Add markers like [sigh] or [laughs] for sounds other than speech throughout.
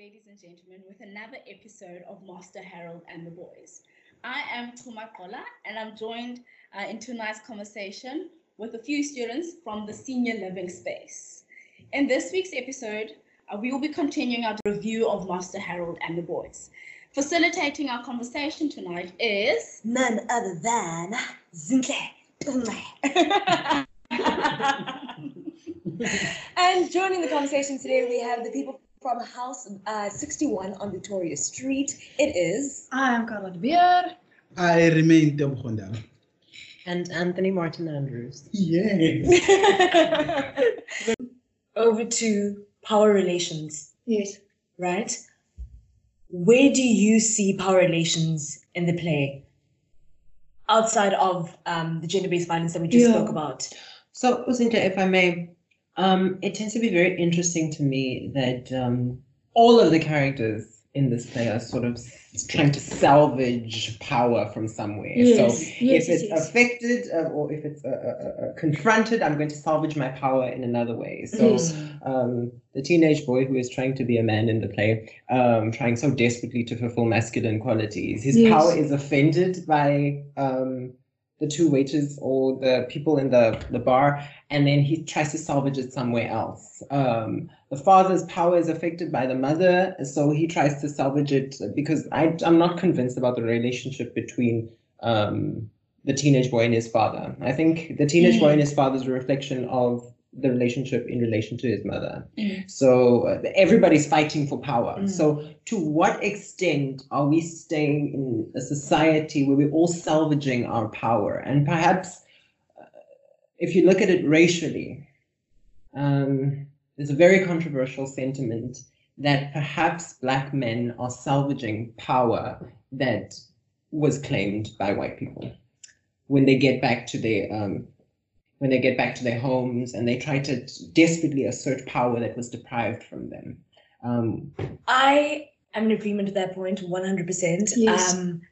ladies and gentlemen, with another episode of Master Harold and the Boys. I am Tuma Kola, and I'm joined uh, in tonight's conversation with a few students from the senior living space. In this week's episode, uh, we will be continuing our review of Master Harold and the Boys. Facilitating our conversation tonight is none other than Zinhle Tume. [laughs] [laughs] and joining the conversation today, we have the people from House uh, 61 on Victoria Street. It is. I am Carla de Beer. I remain Tebogonda. And Anthony Martin Andrews. Yes. [laughs] Over to power relations, Yes. right? Where do you see power relations in the play? Outside of um, the gender based violence that we just Yeah. spoke about. So, Uzinta, if I may, um, it tends to be very interesting to me that um, all of the characters in this play are sort of trying to salvage power from somewhere. Yes, So, yes, if it's yes. affected uh, or if it's uh, uh, uh, confronted, I'm going to salvage my power in another way. So, Yes. um, the teenage boy who is trying to be a man in the play, um, trying so desperately to fulfill masculine qualities, his power is offended by um, the two waiters or the people in the, the bar, and then he tries to salvage it somewhere else. Um, the father's power is affected by the mother, so he tries to salvage it because I, I'm not convinced about the relationship between um, the teenage boy and his father. I think the teenage boy and his father is a reflection of the relationship in relation to his mother. Mm. So uh, everybody's fighting for power. Mm. So to what extent are we staying in a society where we're all salvaging our power? And perhaps uh, if you look at it racially, um, there's a very controversial sentiment that perhaps black men are salvaging power that was claimed by white people when they get back to their um, when they get back to their homes and they try to desperately assert power that was deprived from them. Um, I am in agreement with that point 100%. Yes. Um,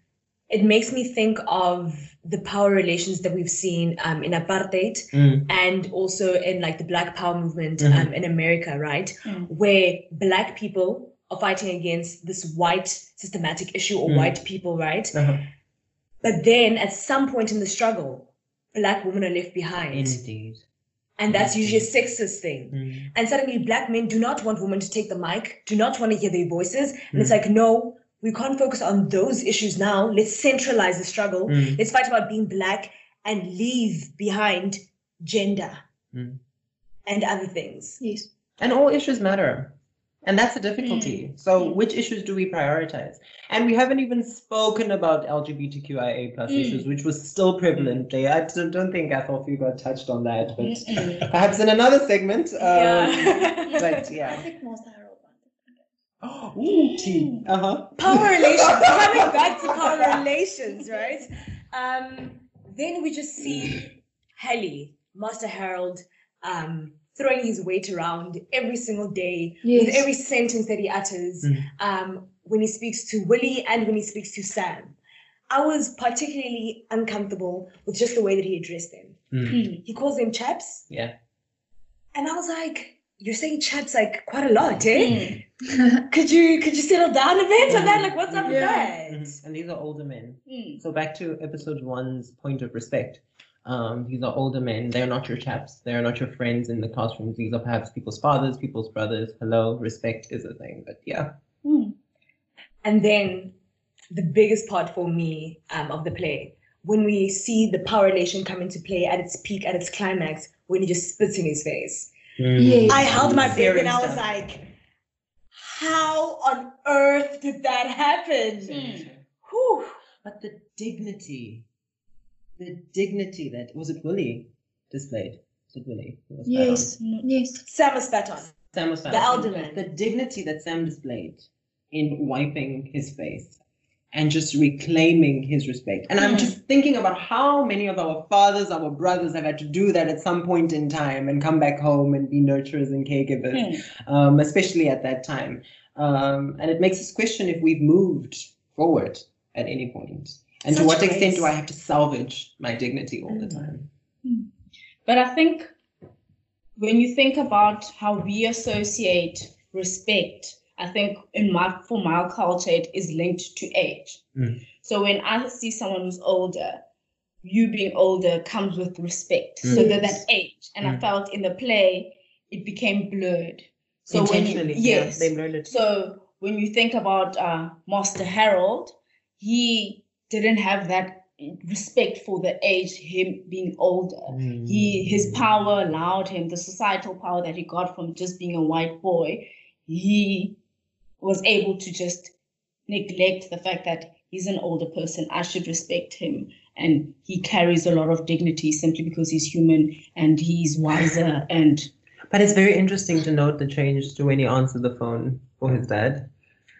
it makes me think of the power relations that we've seen um, in apartheid mm, and also in like the Black Power movement Mhm. um, in America, right? Mm. Where Black people are fighting against this white systematic issue or Mm. white people, right? uh-huh. But then at some point in the struggle, Black women are left behind. Indeed. And that's usually a sexist thing. Mm, And suddenly, black men do not want women to take the mic, do not want to hear their voices. And it's Mm. like, no, we can't focus on those issues now. Let's centralize the struggle. mm, Let's fight about being black and leave behind gender Mm. and other things. Yes. And all issues matter. And that's a difficulty. So which issues do we prioritize? And we haven't even spoken about LGBTQIA plus Mm. issues, which was still prevalent there. I don't, think you got touched on that, but Mm-mm. perhaps in another segment. Um, [laughs] Yeah. But I yeah. think Master Harold Oh, ooh, tea. Uh-huh. power relations. Coming [laughs] back to power relations, right? Um, then we just see Hally, Master Harold, um, throwing his weight around every single day with every sentence that he utters Mm. um, when he speaks to Willie and when he speaks to Sam. I was particularly uncomfortable with just the way that he addressed them. Mm. Mm. He calls them chaps, Yeah. and I was like, "You're saying chaps like quite a lot, eh? Mm. [laughs] Could you could you settle down a bit on that? Like, what's up with Yeah. that?" Mhm. And these are older men. Mm. So back to episode one's point of respect. Um, these are older men. They're not your chaps. They're not your friends in the classrooms. These are perhaps people's fathers, people's brothers. Hello, respect is a thing. But yeah. Mm. And then the biggest part for me um, of the play, when we see the power relation come into play at its peak, at its climax, when he just spits in his face. Yes. I held my breath and I was like, how on earth did that happen? Mm. Whew. But the dignity, the dignity that was it Willie displayed. Was it Willie? who was spat on? Yes. Yes. Sam was spat on. Sam was spat The on. elder man. The dignity that Sam displayed in wiping his face and just reclaiming his respect. And I'm Mm. just thinking about how many of our fathers, our brothers have had to do that at some point in time and come back home and be nurturers and caregivers, Mm. um, especially at that time. Um, and it makes us question if we've moved forward at any point. And to what extent do I have to salvage my dignity all the Mm. time? But I think when you think about how we associate respect I think in my for my culture it is linked to age. Mm. So when I see someone who's older, you being older comes with respect. So that that age, and I Mm. felt in the play it became blurred. So when you, yes, yeah, they learned it. so when you think about uh, Master Harold, he didn't have that respect for the age, him being older. He mm. his power allowed him the societal power that he got from just being a white boy. He was able to just neglect the fact that he's an older person. I should respect him, and he carries a lot of dignity simply because he's human and he's wiser [laughs] and But it's very interesting to note the change to when he answered the phone for his dad.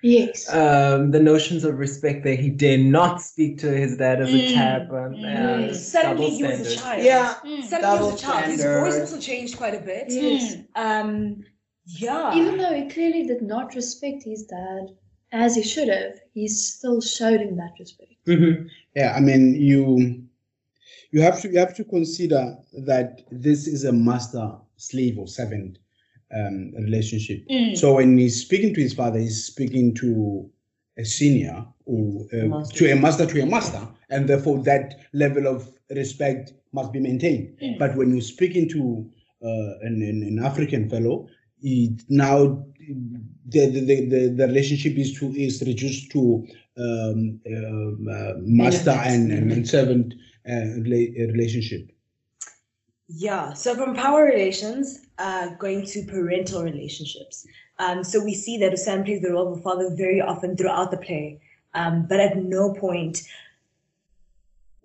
Yes. Um, the notions of respect there. He dare not speak to his dad as a Mm, chap. Um, mm. Suddenly he was a child. Yeah. Mm. Suddenly he was a child. His voice also changed quite a bit. Yes. Um, yeah. Even though he clearly did not respect his dad as he should have, he still showed him that respect. Mhm. Yeah, I mean you you have to you have to consider that this is a master slave or servant um, relationship. Mm. So when he's speaking to his father, he's speaking to a senior or uh, to a master to a master, and therefore that level of respect must be maintained. Mm. But when you're speaking to uh, an, an, an African fellow, now the, the, the, the, relationship is to is reduced to um, um, uh, master and, and, servant uh, rela- relationship. Yeah, so from power relations, uh, going to parental relationships. Um, so we see that Sam plays the role of a father very often throughout the play, um, but at no point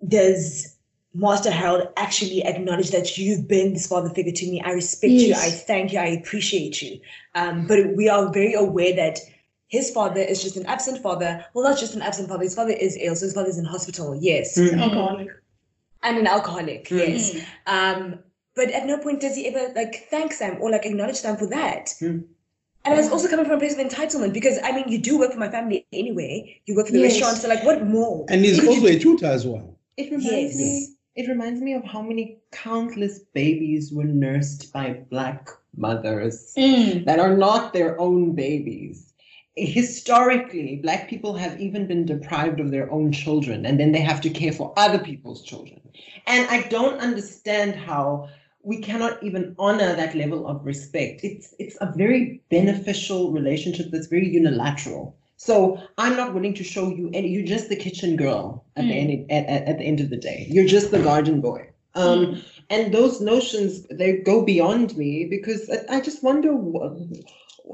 does Master Harold actually acknowledge that you've been this father figure to me. I respect you, I thank you, I appreciate you. Um, but we are very aware that his father is just an absent father. Well, not just an absent father, his father is ill, so his father is in hospital, yes. Mm. Alcoholic. And an alcoholic, Mm. yes. Mm. Um, but at no point does he ever like thank Sam or like acknowledge Sam for that. Hmm. And it's also coming from a place of entitlement because I mean you do work for my family anyway. You work for the Yes. restaurant, so like what more? And he's could also you a tutor as well. It reminds Yes. me. It reminds me of how many countless babies were nursed by black mothers Mm. that are not their own babies. Historically, black people have even been deprived of their own children, and then they have to care for other people's children. And I don't understand how we cannot even honor that level of respect. It's it's a very beneficial relationship that's very unilateral. So I'm not willing to show you any. You're just the kitchen girl at the Mm. end at, at, at the end of the day. You're just the garden boy. Um, Mm. and those notions they go beyond me because I, I just wonder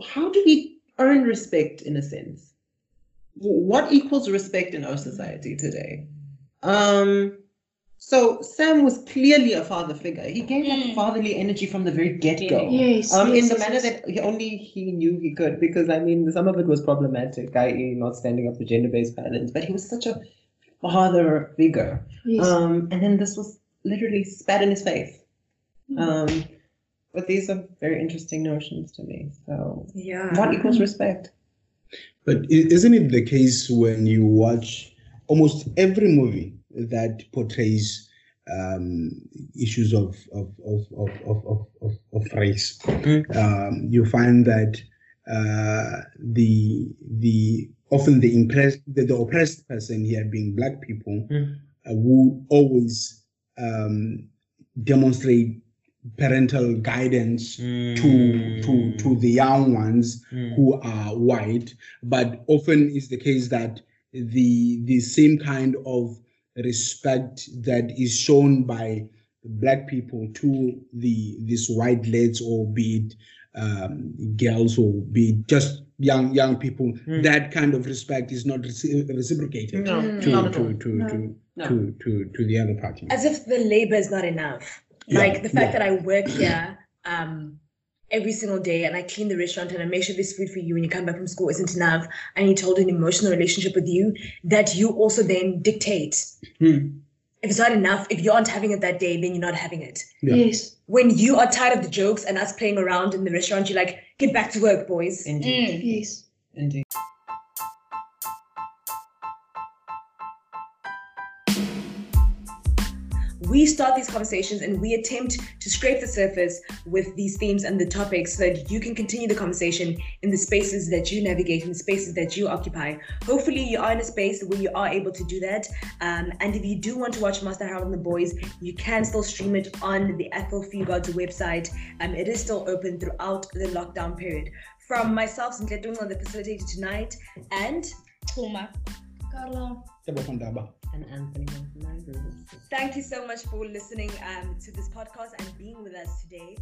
how do we earn respect in a sense? What equals respect in our society today? Um, so Sam was clearly a father figure. He gave that Mm. fatherly energy from the very get go. Yes. Um, yes, in the yes, manner yes. that he only he knew he could, because I mean, some of it was problematic, i.e., not standing up for gender-based violence. But he was such a father figure, Yes. um, and then this was literally spat in his face. Um, but these are very interesting notions to me. So, Yeah. what equals respect? But isn't it the case when you watch almost every movie that portrays um, issues of of of of of of, of, of race? Mm. Um, you find that uh, the the often the impressed the, the oppressed person here being black people Mm. uh, who always um, demonstrate parental guidance to to to the young ones Mm. who are white, but often it's the case that the the same kind of respect that is shown by black people to the these white lads or be it um, girls or be it just young young people, Mm. that kind of respect is not reci- reciprocated No, Mm. to, not to, all. to, No. to, to, to, to the other party. As if the labor is not enough. Yeah, Like the fact yeah. that I work here um every single day and I clean the restaurant and I make sure there's food for you when you come back from school isn't enough. I need to hold an emotional relationship with you that you also then dictate. Hmm. If it's not enough, if you aren't having it that day, then you're not having it. Yeah. Yes. When you are tired of the jokes and us playing around in the restaurant, you're like, get back to work, boys. Indeed. Mm. Yes. Indeed. We start these conversations and we attempt to scrape the surface with these themes and the topics so that you can continue the conversation in the spaces that you navigate, in the spaces that you occupy. Hopefully, you are in a space where you are able to do that. Um, and if you do want to watch Master Harold and the Boys, you can still stream it on the Athol Fugard's website. Um, it is still open throughout the lockdown period. From myself, Cynthia Dunga, the facilitator tonight, and Tuma. Carla. And Anthony Montenegro. thank you so much for listening um, to this podcast and being with us today.